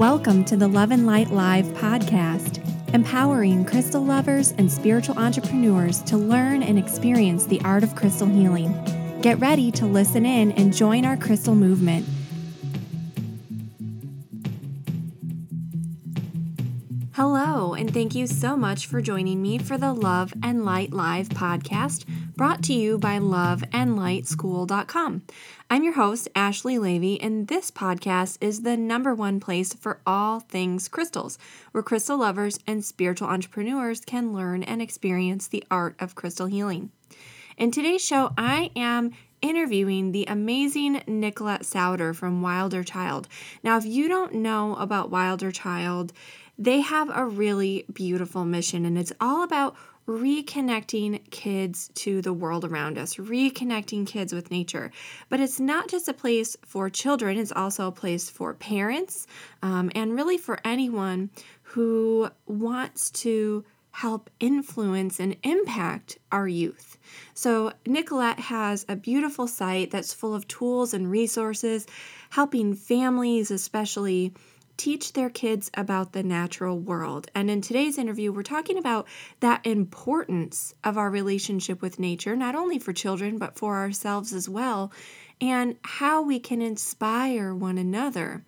Welcome to the Love and Light Live podcast, empowering crystal lovers and spiritual entrepreneurs to learn and experience the art of crystal healing. Get ready to listen in and join our crystal movement. And thank you so much for joining me for the Love and Light Live podcast brought to you by loveandlightschool.com. I'm your host, Ashley Leavy, and this podcast is the number one place for all things crystals, where crystal lovers and spiritual entrepreneurs can learn and experience the art of crystal healing. In today's show, I am interviewing the amazing Nicolette Sowder from Wilder Child. Now, if you don't know about Wilder Child, they have a really beautiful mission, and it's all about reconnecting kids to the world around us, reconnecting kids with nature. But it's not just a place for children, it's also a place for parents um, and really for anyone who wants to help influence and impact our youth. So, Nicolette has a beautiful site that's full of tools and resources, helping families, especially teach their kids about the natural world. And in today's interview, we're talking about that importance of our relationship with nature, not only for children, but for ourselves as well, and how we can inspire one another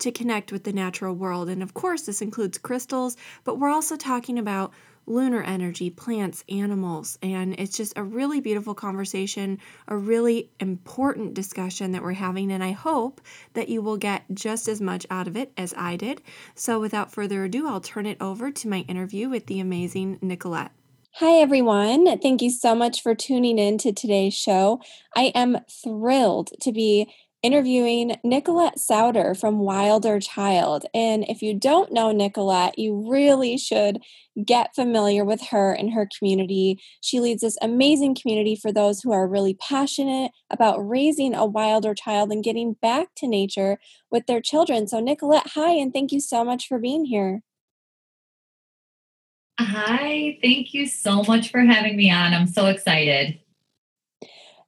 to connect with the natural world. And of course, this includes crystals, but we're also talking about lunar energy, plants, animals. And it's just a really beautiful conversation, a really important discussion that we're having. And I hope that you will get just as much out of it as I did. So without further ado, I'll turn it over to my interview with the amazing Nicolette. Hi, everyone. Thank you so much for tuning in to today's show. I am thrilled to be interviewing Nicolette Sowder from Wilder Child. And if you don't know Nicolette, you really should get familiar with her and her community. She leads this amazing community for those who are really passionate about raising a wilder child and getting back to nature with their children. So, Nicolette, hi, and thank you so much for being here. Hi, thank you so much for having me on. I'm so excited.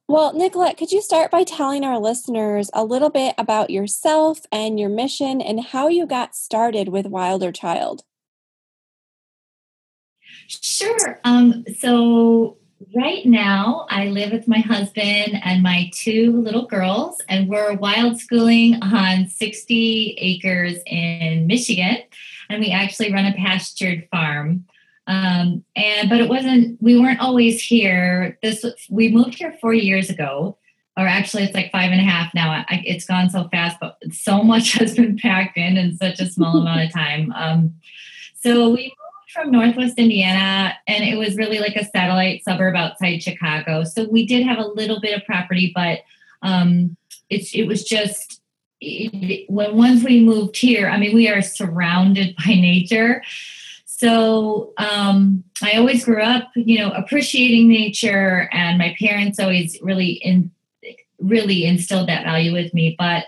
Well, Nicolette, could you start by telling our listeners a little bit about yourself and your mission and how you got started with Wilder Child? Sure. Um, so, right now, I live with my husband and my two little girls, and we're wild schooling on 60 acres in Michigan. And we actually run a pastured farm. Um, and but it wasn't. We weren't always here. This we moved here four years ago, or actually it's like five and a half now. I, it's gone so fast, but so much has been packed in in such a small amount of time. Um, so we moved from Northwest Indiana, and it was really like a satellite suburb outside Chicago. So we did have a little bit of property, but um, it's it was just when once we moved here. I mean, we are surrounded by nature so um, I always grew up, you know, appreciating nature, and my parents always really in really instilled that value with me. But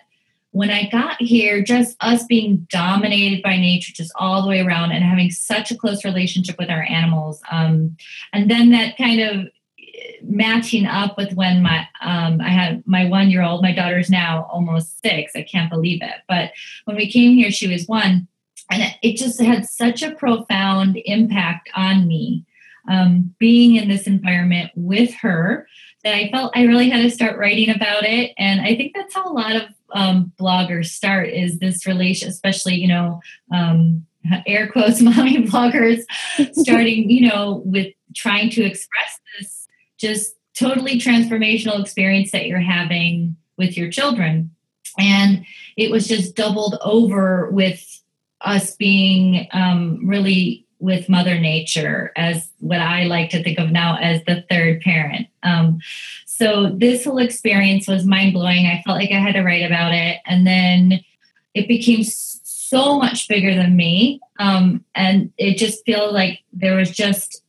when I got here, just us being dominated by nature, just all the way around, and having such a close relationship with our animals, um, and then that kind of matching up with when my um, I had my one year old, my daughter's now almost six. I can't believe it. But when we came here, she was one and it just had such a profound impact on me um, being in this environment with her that I felt I really had to start writing about it. And I think that's how a lot of um, bloggers start is this relation, especially, you know, um, air quotes, mommy bloggers starting, you know, with trying to express this just totally transformational experience that you're having with your children. And it was just doubled over with us being um, really with Mother Nature as what I like to think of now as the third parent. Um, so this whole experience was mind blowing. I felt like I had to write about it, and then it became so much bigger than me, um, and it just felt like there was just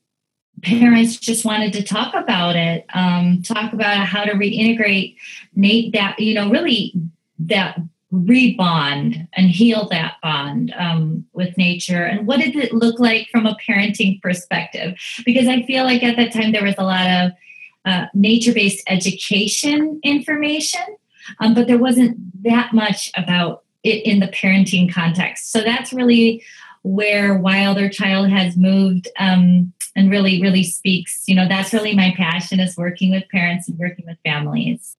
parents just wanted to talk about it, um, talk about how to reintegrate Nate that you know really that rebond and heal that bond um, with nature and what did it look like from a parenting perspective because i feel like at that time there was a lot of uh, nature-based education information um, but there wasn't that much about it in the parenting context. So that's really where Wilder Child has moved um, and really, really speaks. You know, that's really my passion is working with parents and working with families.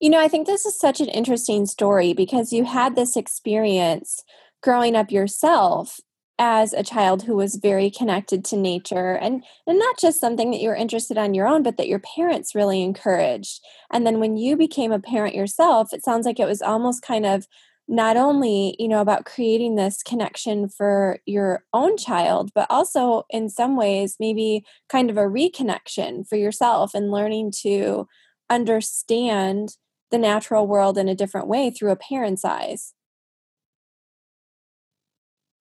You know, I think this is such an interesting story because you had this experience growing up yourself as a child who was very connected to nature and and not just something that you were interested on your own but that your parents really encouraged. And then when you became a parent yourself it sounds like it was almost kind of not only you know about creating this connection for your own child but also in some ways maybe kind of a reconnection for yourself and learning to understand the natural world in a different way through a parent's eyes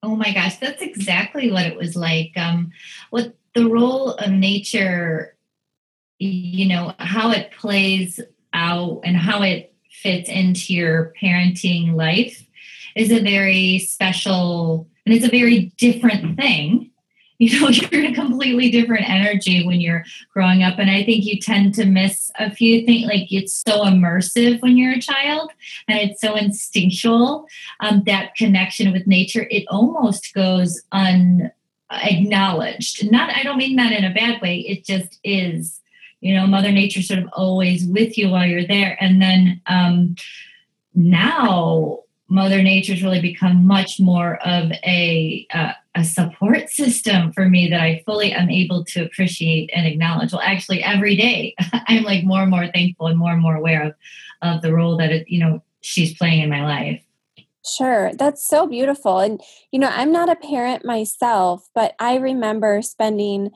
Oh my gosh, that's exactly what it was like. Um, what the role of nature, you know, how it plays out and how it fits into your parenting life is a very special and it's a very different thing you know you're in a completely different energy when you're growing up and i think you tend to miss a few things like it's so immersive when you're a child and it's so instinctual um, that connection with nature it almost goes unacknowledged. Not i don't mean that in a bad way it just is. You know mother nature sort of always with you while you're there and then um, now mother nature's really become much more of a uh, a support system for me that I fully am able to appreciate and acknowledge. Well, actually, every day I'm like more and more thankful and more and more aware of of the role that it, you know she's playing in my life. Sure, that's so beautiful. And you know, I'm not a parent myself, but I remember spending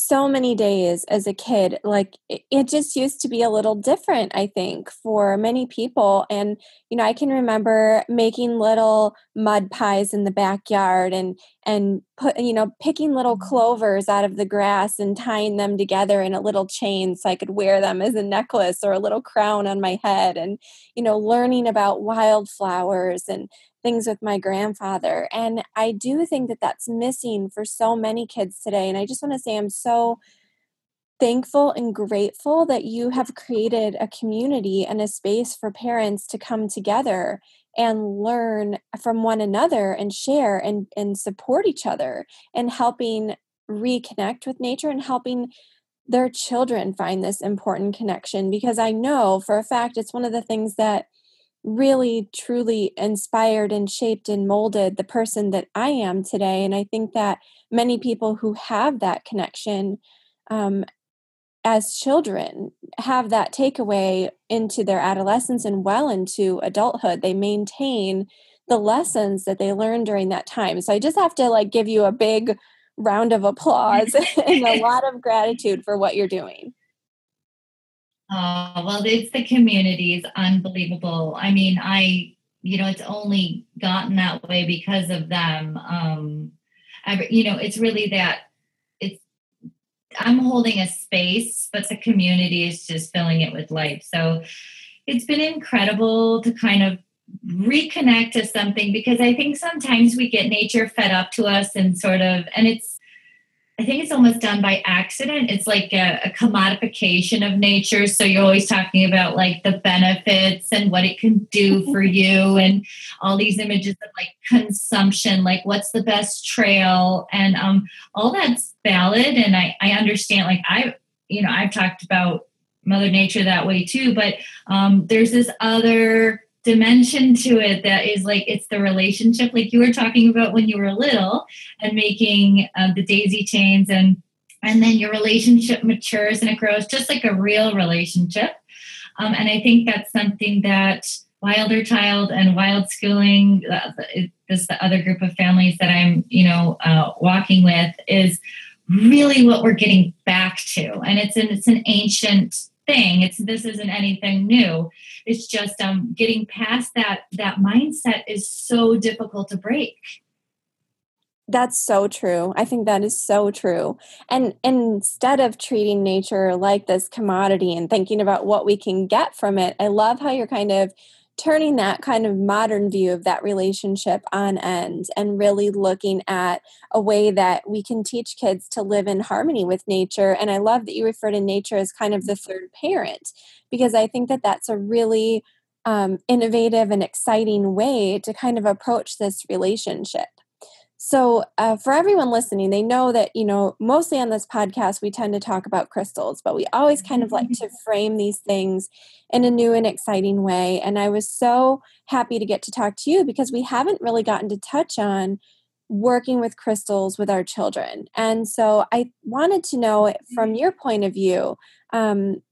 so many days as a kid like it just used to be a little different i think for many people and you know i can remember making little mud pies in the backyard and and put you know picking little mm-hmm. clovers out of the grass and tying them together in a little chain so i could wear them as a necklace or a little crown on my head and you know learning about wildflowers and things with my grandfather. And I do think that that's missing for so many kids today. And I just want to say I'm so thankful and grateful that you have created a community and a space for parents to come together and learn from one another and share and, and support each other and helping reconnect with nature and helping their children find this important connection because I know for a fact it's one of the things that really truly inspired and shaped and molded the person that I am today. And I think that many people who have that connection um, as children have that takeaway into their adolescence and well into adulthood. They maintain the lessons that they learned during that time. So I just have to like give you a big round of applause and a lot of gratitude for what you're doing. Oh, well, it's the community is unbelievable. I mean, I, you know, it's only gotten that way because of them. Um, you know, it's really that I'm holding a space, but the community is just filling it with life. So it's been incredible to kind of reconnect to something because I think sometimes we get nature fed up to us and sort of, and it's, I think it's almost done by accident. It's like a, a, commodification of nature. So you're always talking about like the benefits and what it can do for you, and all these images of like consumption, like what's the best trail, and um, all that's valid. And I, I understand. Like I, you know, I've talked about Mother Nature that way too. But um, there's this other dimension to it that is like it's the relationship like you were talking about when you were little and making uh, the daisy chains and and then your relationship matures and it grows just like a real relationship. Um, and i think that's something that wilder child and wild schooling uh, this the other group of families that i'm you know uh, walking with is really what we're getting back to. And it's an it's an ancient thing. It's this isn't anything new. It's just um, getting past that that mindset is so difficult to break. That's so true. I think that is so true. And, and instead of treating nature like this commodity and thinking about what we can get from it, I love how you're kind of turning that kind of modern view of that relationship on end and really looking at a way that we can teach kids to live in harmony with nature. And I love that you refer to nature as kind of the third parent because I think that that's a really um, innovative and exciting way to kind of approach this relationship. So, uh, for everyone listening, they know that, you know, mostly on this podcast, we tend to talk about crystals, but we always kind of like to mm-hmm. frame these things in a new and exciting way. And I was so happy to get to talk to you because we haven't really gotten to touch on working with crystals with our children. And so I wanted to know from your point of view, um,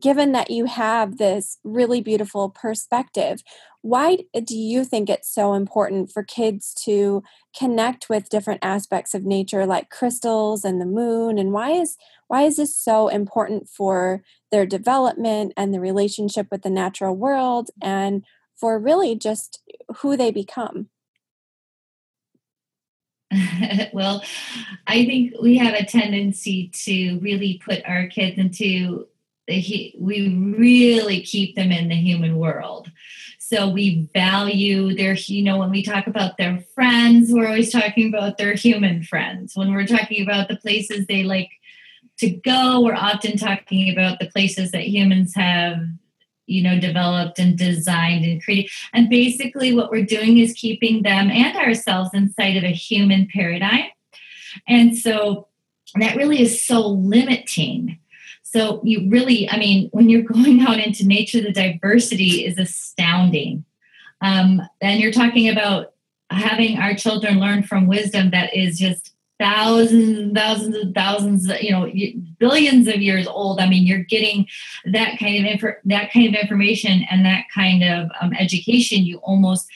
given that you have this really beautiful perspective, why do you think it's so important for kids to connect with different aspects of nature like crystals and the moon and why is why is this so important for their development and the relationship with the natural world and for really just who they become? well, I think we have a tendency to really put our kids into we really keep them in the human world. So we value their, you know, when we talk about their friends, we're always talking about their human friends. When we're talking about the places they like to go, we're often talking about the places that humans have, you know, developed and designed and created. And basically, what we're doing is keeping them and ourselves inside of a human paradigm. And so that really is so limiting so you really, I mean, when you're going out into nature, the diversity is astounding. Um, and you're talking about having our children learn from wisdom that is just thousands and thousands and thousands, you know, billions of years old. I mean, you're getting that kind of that kind of information and that kind of um, education. You almost,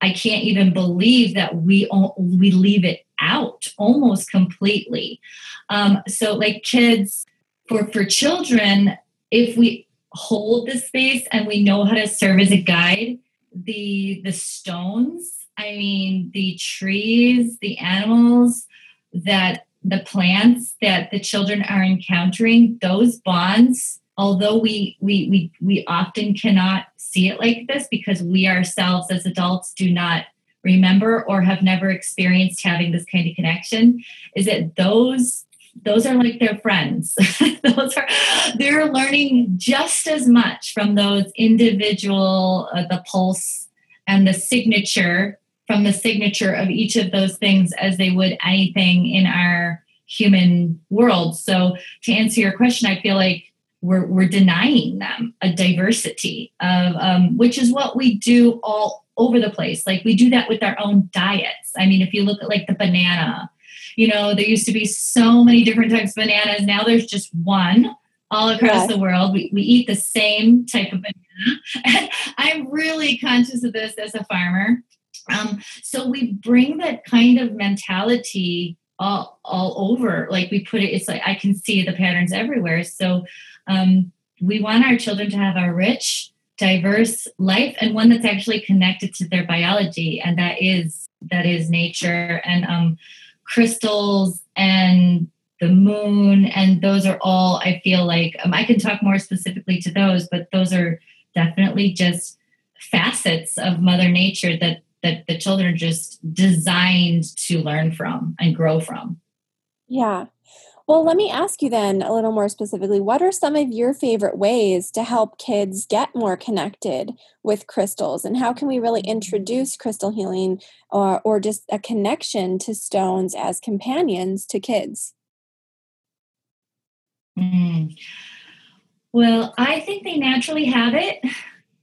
I can't even believe that we we leave it out almost completely. Um, so, like kids for for children if we hold the space and we know how to serve as a guide the the stones i mean the trees the animals that the plants that the children are encountering those bonds although we we we, we often cannot see it like this because we ourselves as adults do not remember or have never experienced having this kind of connection is that those those are like their friends. Those are they're learning just as much from those individual uh, the pulse and the signature from the signature of each of those things as they would anything in our human world. So to answer your question i feel like we're, we're denying them a diversity of um, which is what we do all over the place. Like we do that with our own diets. I mean if you look at like the banana you know, there used to be so many different types of bananas. Now there's just one all across the world. We, we eat the same type of banana. I'm really conscious of this as a farmer. Um, so we bring that kind of mentality all, all over. Like we put it, it's like I can see the patterns everywhere. So um, we want our children to have a rich, diverse life and one that's actually connected to their biology. And that is that is nature. And um, crystals and the moon and those are all i feel like um, i can talk more specifically to those but those are definitely just facets of mother nature that that the children are just designed to learn from and grow from. Yeah well, let me ask you then a little more specifically what are some of your favorite ways to help kids get more connected with crystals? And how can we really introduce crystal healing or, or just a connection to stones as companions to kids? Mm. Well, I think they naturally have it.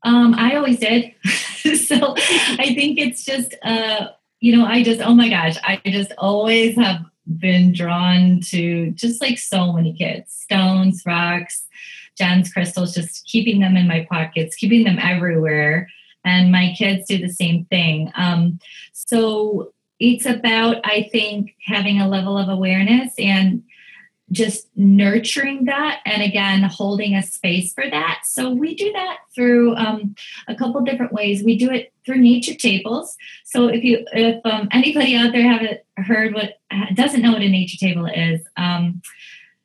Um, I always did. so I think it's just, uh, you know, I just, oh my gosh, I just always have been drawn to just like so many kids stones, rocks, gems, crystals, just keeping them in my pockets, keeping them everywhere. And my kids do the same thing. Um, so it's about, I think, having a level of awareness and just nurturing that and again holding a space for that. So we do that through um, a couple different ways. We do it through nature tables. So if you if um, anybody out there haven't heard what doesn't know what a nature table is um,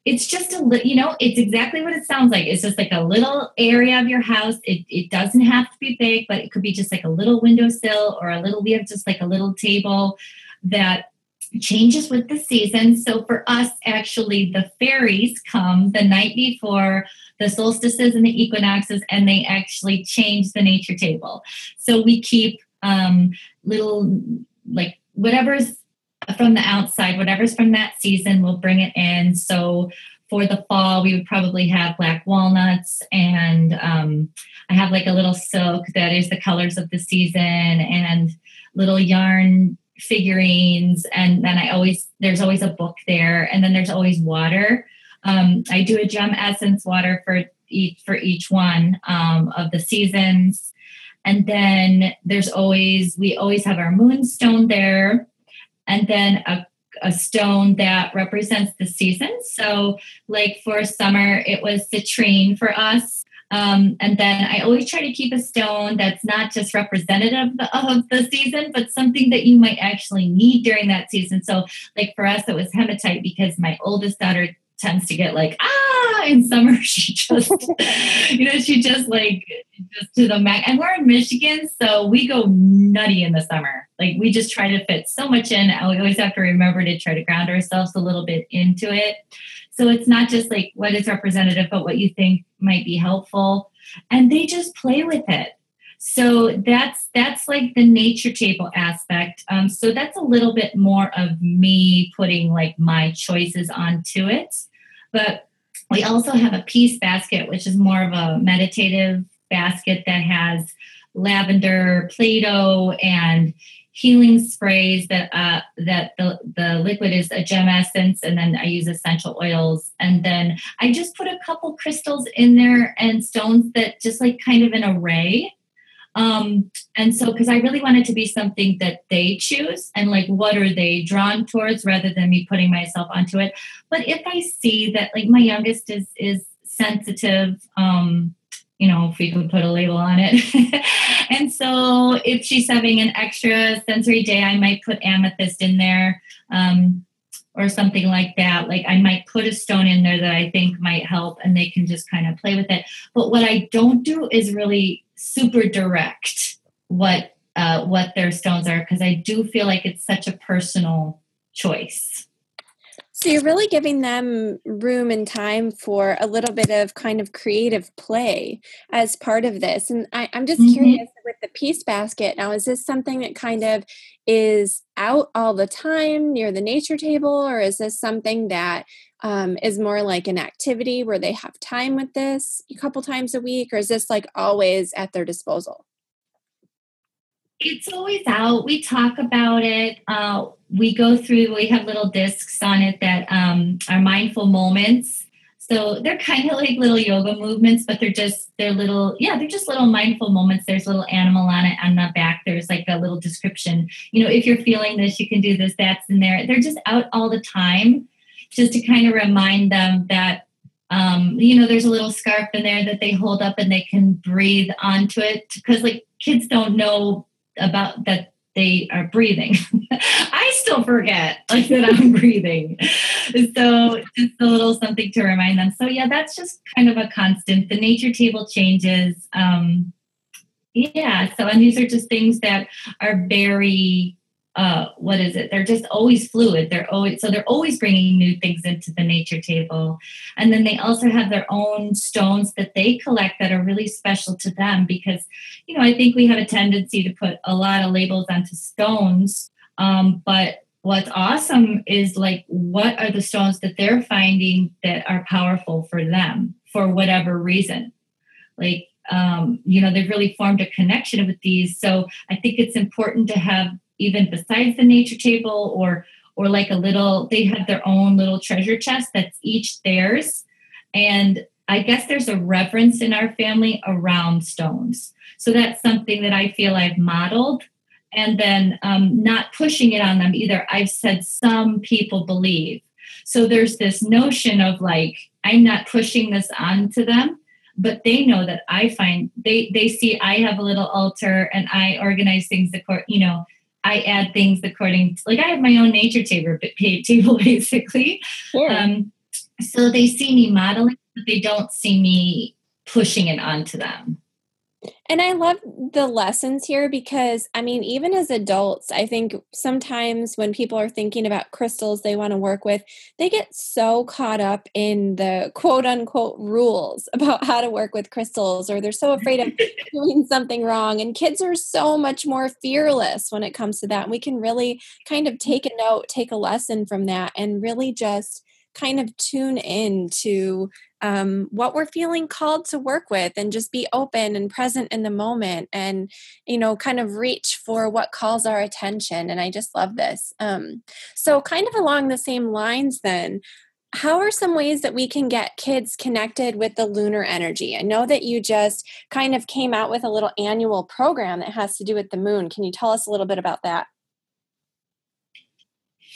it's just a little you know it's exactly what it sounds like. It's just like a little area of your house. It, it doesn't have to be big but it could be just like a little windowsill or a little we have just like a little table that changes with the season. So for us, actually, the fairies come the night before the solstices and the equinoxes, and they actually change the nature table. So we keep um, little, like, whatever's from the outside, whatever's from that season, we'll bring it in. So for the fall, we would probably have black walnuts, and um, I have like a little silk that is the colors of the season, and little yarn figurines and then i always there's always a book there and then there's always water. Um, i do a gem essence water for each for each one um, of the seasons. And then there's always we always have our moonstone there and then a, a stone that represents the season. So like for summer it was citrine for us um, and then I always try to keep a stone that's not just representative of the season, but something that you might actually need during that season. So, like for us, it was hematite because my oldest daughter tends to get like ah! in summer. She just you know she just like just to the max. And we're in michigan so we go nutty in the summer. Like we just try to fit so much in. And we always have to remember to try to ground ourselves a little bit into it so it's not just like what is representative, but what you think might be helpful. And they just play with it. So that's that's like the nature table aspect. Um, so that's a little bit more of me putting like my choices onto it. But we also have a peace basket, which is more of a meditative basket that has lavender, Play-Doh, and healing sprays that uh, that the, the liquid is a gem essence and then i use essential oils. And then i just put a couple crystals in there and stones that just like kind of an array. Um, and so because i really want it to be something that they choose and like what are they drawn towards rather than me putting myself onto it. But if i see that like my youngest is is sensitive um you know, if we could put a label on it. and so if she's having an extra sensory day, I might put amethyst in there um, or something like that. Like I might put a stone in there that I think might help and they can just kind of play with it. But what I don't do is really super direct what uh, what their stones are because I do feel like it's such a personal choice. So you're really giving them room and time for a little bit of kind of creative play as part of this. And I, am just mm-hmm. curious with the peace basket. Now, is this something that kind of is out all the time near the nature table, or is this something that um, is more like an activity where they have time with this a couple times a week, or is this like always at their disposal? It's always out. We talk about it. Uh, we go through, we have little discs on it that um, are mindful moments. So they're kind of like little yoga movements, but they're just, they're little, yeah, they're just little mindful moments. There's a little animal on it on the back. There's like a little description. You know, if you're feeling this, you can do this, that's in there. They're just out all the time just to kind of remind them that um, you know, there's a little scarf in there that they hold up and they can breathe onto it because like kids don't know about that they are breathing. I still forget like that I'm breathing. So just a little something to remind them. So yeah, that's just kind of a constant. The nature table changes. Um, yeah. So and these are just things that are very uh, what is it? They're just always fluid. They're always so they're always bringing new things into the nature table, and then they also have their own stones that they collect that are really special to them. Because you know, I think we have a tendency to put a lot of labels onto stones, um, but what's awesome is like what are the stones that they're finding that are powerful for them for whatever reason, like um, you know they've really formed a connection with these so i think it's important to have even besides the nature table or or like a little they have their own little treasure chest that's each theirs. And i guess there's a reverence in our family around stones. So that's something that i feel i've modeled. And then um, not pushing it on them either. I've said some people believe. So there's this notion of like i'm not pushing this onto them but they know that i find they they see i have a little altar and i organize things according you know I add things according to, like I have my own nature table, but table basically. Sure. Um, so they see me modeling, but they don't see me pushing it onto them. And I love the lessons here because, I mean, even as adults, I think sometimes when people are thinking about crystals they want to work with, they get so caught up in the quote unquote rules about how to work with crystals, or they're so afraid of doing something wrong. And kids are so much more fearless when it comes to that. And we can really kind of take a note, take a lesson from that, and really just kind of tune in to um, what we're feeling called to work with and just be open and present in the moment and you know kind of reach for what calls our attention and i just love this um, so kind of along the same lines then how are some ways that we can get kids connected with the lunar energy? I know that you just kind of came out with a little annual program that has to do with the moon. Can you tell us a little bit about that?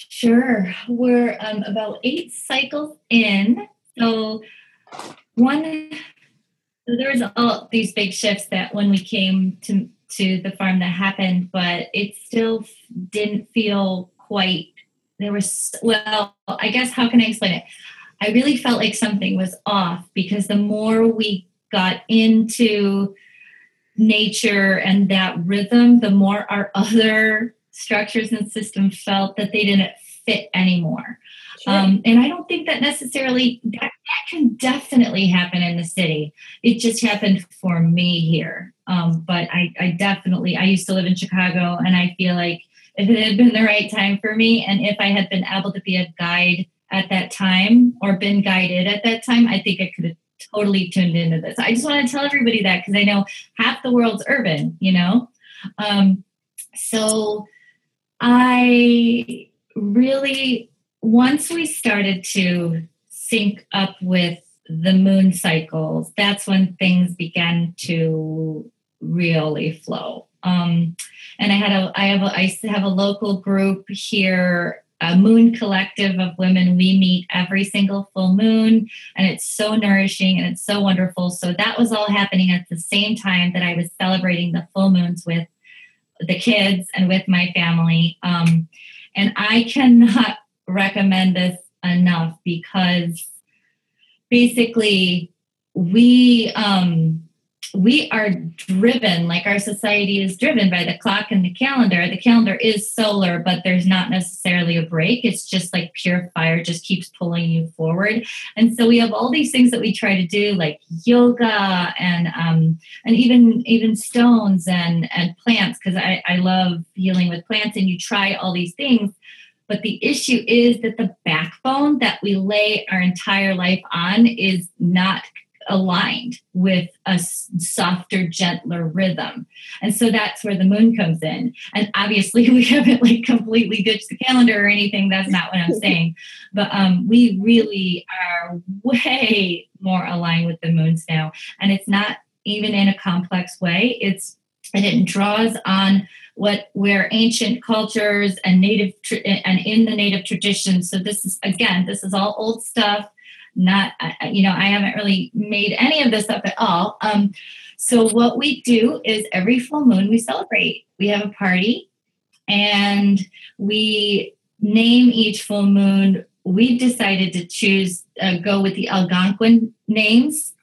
Sure. We're um, about eight cycles in. So, one, so there was all these big shifts that when we came to to the farm that happened, but it still didn't feel quite. There was well, I guess how can I explain it? I really felt like something was off because the more we got into nature and that rhythm, the more our other structures and systems felt that they didn't fit anymore. Sure. Um, and I don't think that necessarily that, that, can definitely happen in the city. It just happened for me here. Um, but I, I definitely I used to live in Chicago, and I feel like if it had been the right time for me, and if I had been able to be a guide at that time or been guided at that time, I think I could have totally tuned into this. I just want to tell everybody that because I know half the world's urban, you know. Um, so I really, once we started to sync up with the moon cycles, that's when things began to really flow. Um, and I had a, I have, a, I have a local group here, a moon collective of women. We meet every single full moon, and it's so nourishing and it's so wonderful. So that was all happening at the same time that I was celebrating the full moons with the kids and with my family. Um, and I cannot recommend this enough because basically we um, we are driven like our society is driven by the clock and the calendar. The calendar is solar but there's not necessarily a break. It's just like pure fire just keeps pulling you forward. And so we have all these things that we try to do like yoga and um and even even stones and and plants because I, I love healing with plants and you try all these things. But the issue is that the backbone that we lay our entire life on is not aligned with a softer, gentler rhythm. And so that's where the moon comes in. And obviously, we haven't like completely ditched the calendar or anything. That's not what I'm saying. But um, we really are way more aligned with the moons now. And it's not even in a complex way. It's and it draws on what where ancient cultures and native and in the native traditions so this is again this is all old stuff not you know i haven't really made any of this up at all. Um, so what we do is every full moon we celebrate. We have a party and we name each full moon. We've decided to choose uh, go with the algonquin names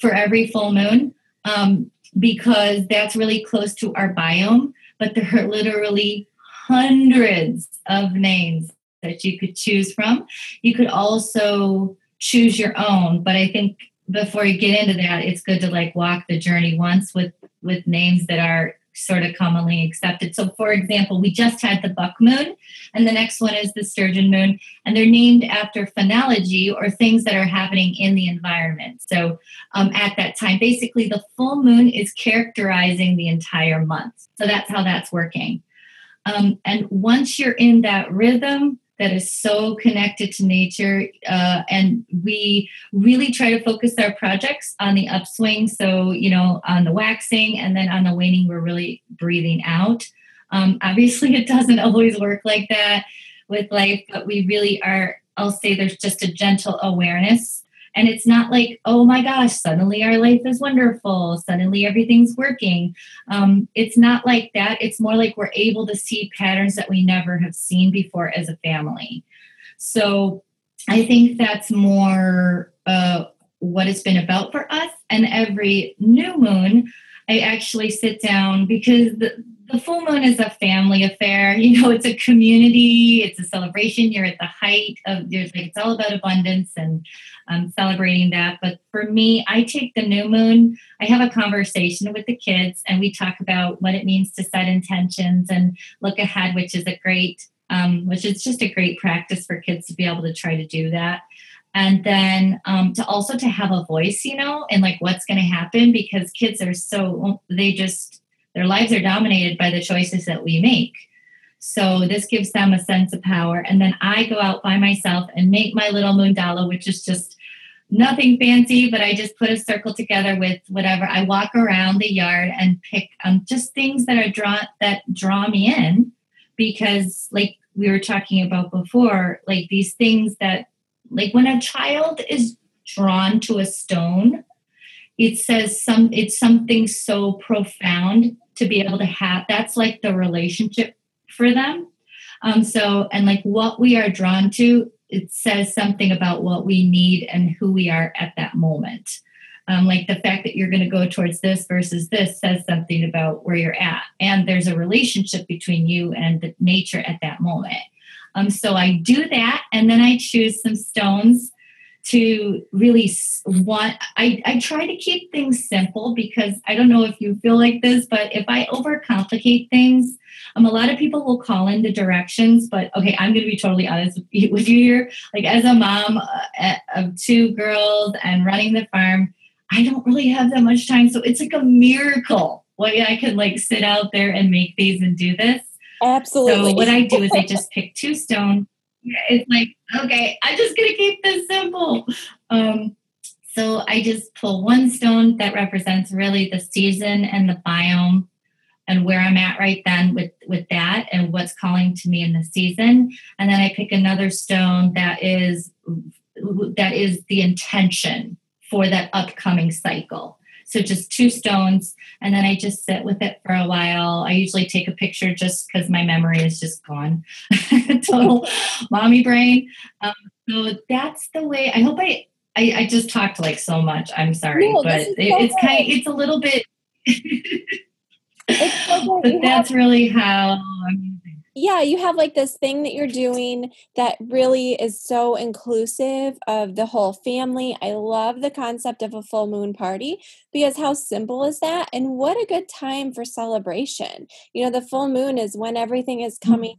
for every full moon um, because that's really close to our biome but there are literally hundreds of names that you could choose from. You could also choose your own but i think before you get into that it's good to like walk the journey once with with names that are sort of commonly accepted. So for example we just had the buck moon and the next one is the sturgeon moon and they're named after phenology or things that are happening in the environment. So um, at that time basically the full moon is characterizing the entire month. So that's how that's working. Um, and once you're in that rhythm that is so connected to nature. Uh, and we really try to focus our projects on the upswing. So, you know, on the waxing and then on the waning, we're really breathing out. Um, obviously, it doesn't always work like that with life, but we really are, I'll say there's just a gentle awareness and it's not like, oh my gosh, suddenly our life is wonderful. Suddenly everything's working. Um, it's not like that. It's more like we're able to see patterns that we never have seen before as a family. So I think that's more uh, what it's been about for us. And every new moon, I actually sit down because the, the full moon is a family affair. You know, it's a community, it's a celebration. You're at the height of there's like it's all about abundance and um, celebrating that. But for me, I take the new moon, I have a conversation with the kids, and we talk about what it means to set intentions and look ahead, which is a great, um, which is just a great practice for kids to be able to try to do that and then um, to also to have a voice you know and like what's going to happen because kids are so they just their lives are dominated by the choices that we make. So this gives them a sense of power. And then i go out by myself and make my little mandala which is just nothing fancy but i just put a circle together with whatever. I walk around the yard and pick um, just things that are drawn that draw me in because like we were talking about before like these things that like when a child is drawn to a stone, it says some it's something so profound to be able to have that's like the relationship for them. Um, so and like what we are drawn to, it says something about what we need and who we are at that moment. Um, like the fact that you're going to go towards this versus this says something about where you're at and there's a relationship between you and the nature at that moment um, so I do that, and then I choose some stones to really want. I, I try to keep things simple because I don't know if you feel like this, but if I overcomplicate things, um, a lot of people will call in the directions. But okay, I'm going to be totally honest with you here. Like as a mom uh, of two girls and running the farm, I don't really have that much time. So it's like a miracle why I can like sit out there and make these and do this. Absolutely. So what I do is I just pick two stones. It's like, okay, I'm just gonna keep this simple. Um, so I just pull one stone that represents really the season and the biome and where I'm at right then with with that and what's calling to me in the season. And then I pick another stone that is that is the intention for that upcoming cycle. So just two stones. And then I just sit with it for a while. I usually take a picture just because my memory is just gone. Total mommy brain. Um, so that's the way I hope I, I, I just talked like so much. I'm sorry, no, but it, it's kind of, it's a little bit, but that's really how I'm yeah, you have like this thing that you're doing that really is so inclusive of the whole family. I love the concept of a full moon party because how simple is that? And what a good time for celebration. You know, the full moon is when everything is mm. coming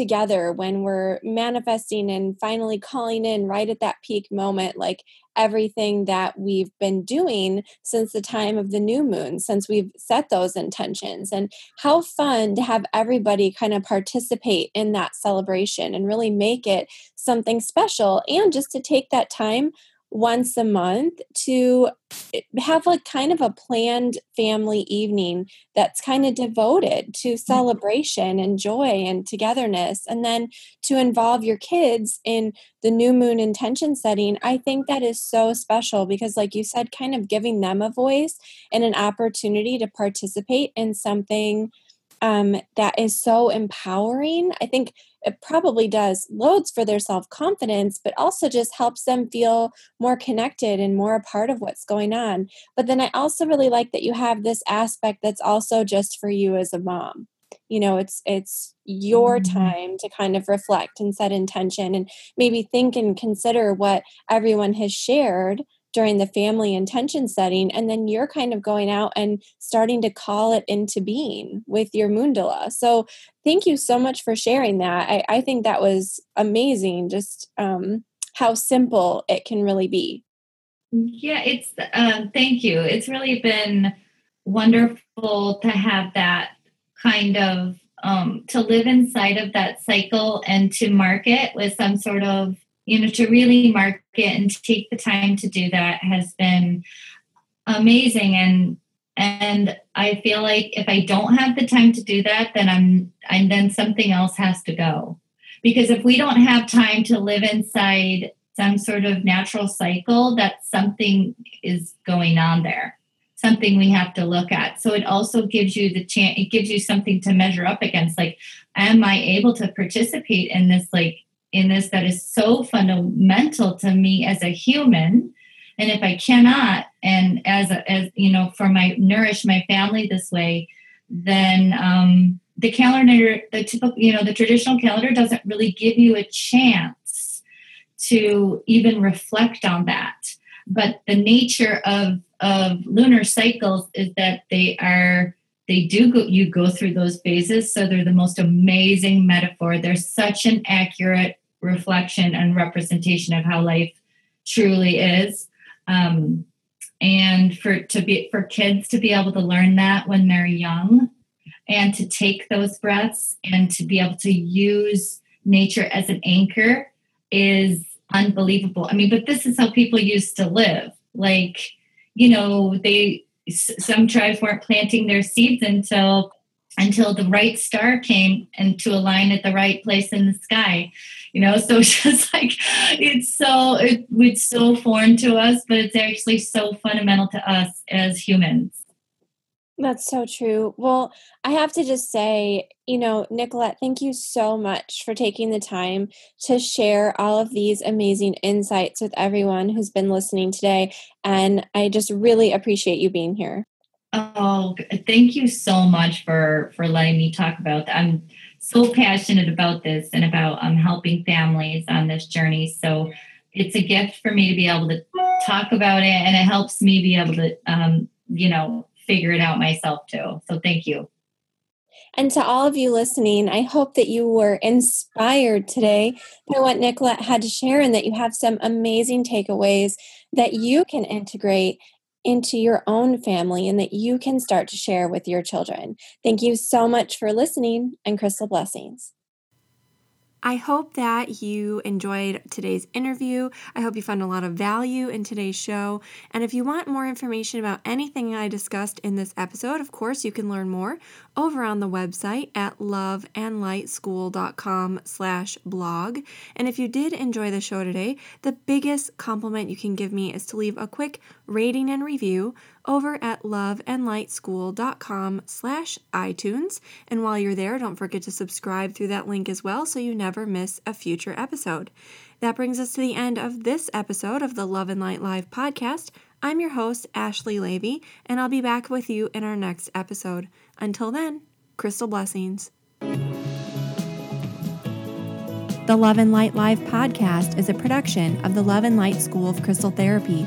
together when we're manifesting and finally calling in right at that peak moment like everything that we've been doing since the time of the new moon since we've set those intentions. And how fun to have everybody kind of participate in that celebration and really make it something special and just to take that time once a month to eh, have like kind of a planned family evening that's kind of devoted to mm-hmm. celebration and joy and togetherness and then to involve your kids in the new moon intention setting i think that is so special because like you said kind of giving them a voice and an opportunity to participate in something um, that is so empowering i think it probably does loads for their self confidence, but also just helps them feel more connected and more a part of what's going on. But then I also really like that you have this aspect that's also just for you as a mom. You know, it's it's your mm-hmm. time to kind of reflect and set intention and maybe think and consider what everyone has shared during the family intention setting and then you're kind of going out and starting to call it into being with your mandala. So thank you so much for sharing that. I, I think that was amazing just um, how simple it can really be. Yeah it's um, thank you. It's really been wonderful to have that kind of um, to live inside of that cycle and to mark it with some sort of you know, to really market and take the time to do that has been amazing. And and I feel like if I don't have the time to do that, then I'm and then something else has to go. Because if we don't have time to live inside some sort of natural cycle, that something is going on there something we have to look at. So it also gives you the chance, it gives you something to measure up against. Like, am I able to participate in this like in this that is so fundamental to me as a human. And if I cannot, and as a, as you know, for my nourish my family this way, then um, the calendar, the typical, you know, the traditional calendar doesn't really give you a chance to even reflect on that. But the nature of of lunar cycles is that they are they do go you go through those phases. So they're the most amazing metaphor. They're such an accurate reflection and representation of how life truly is. Um, and for to be for kids to be able to learn that when they're young and to take those breaths and to be able to use nature as an anchor is unbelievable. I mean but this is how people used to live. Like you know they some tribes weren't planting their seeds until until the right star came and to align at the right place in the sky you know so it's just like it's so it, it's so foreign to us but it's actually so fundamental to us as humans that's so true. Well, I have to just say, you know, Nicolette, thank you so much for taking the time to share all of these amazing insights with everyone who's been listening today. And I just really appreciate you being here. Oh, thank you so much for for letting me talk about that. I'm so passionate about this and about um, helping families on this journey. So it's a gift for me to be able to talk about it, and it helps me be able to, um, you know, figure it out myself too. So thank you. And to all of you listening, I hope that you were inspired today by what Nicolette had to share and that you have some amazing takeaways that you can integrate into your own family and that you can start to share with your children. Thank you so much for listening and crystal blessings. I hope that you enjoyed today's interview. I hope you found a lot of value in today's show. And if you want more information about anything I discussed in this episode, of course, you can learn more over on the website at loveandlightschool.com slash blog. And if you did enjoy the show today, the biggest compliment you can give me is to leave a quick rating and review over at loveandlightschool.com slash iTunes. And while you're there, don't forget to subscribe through that link as well so you never miss a future episode. That brings us to the end of this episode of the Love and Light Live podcast. I'm your host, Ashley Leavy, and I'll be back with you in our next episode. Until then, crystal blessings. The Love and Light Live podcast is a production of the Love and Light School of Crystal Therapy.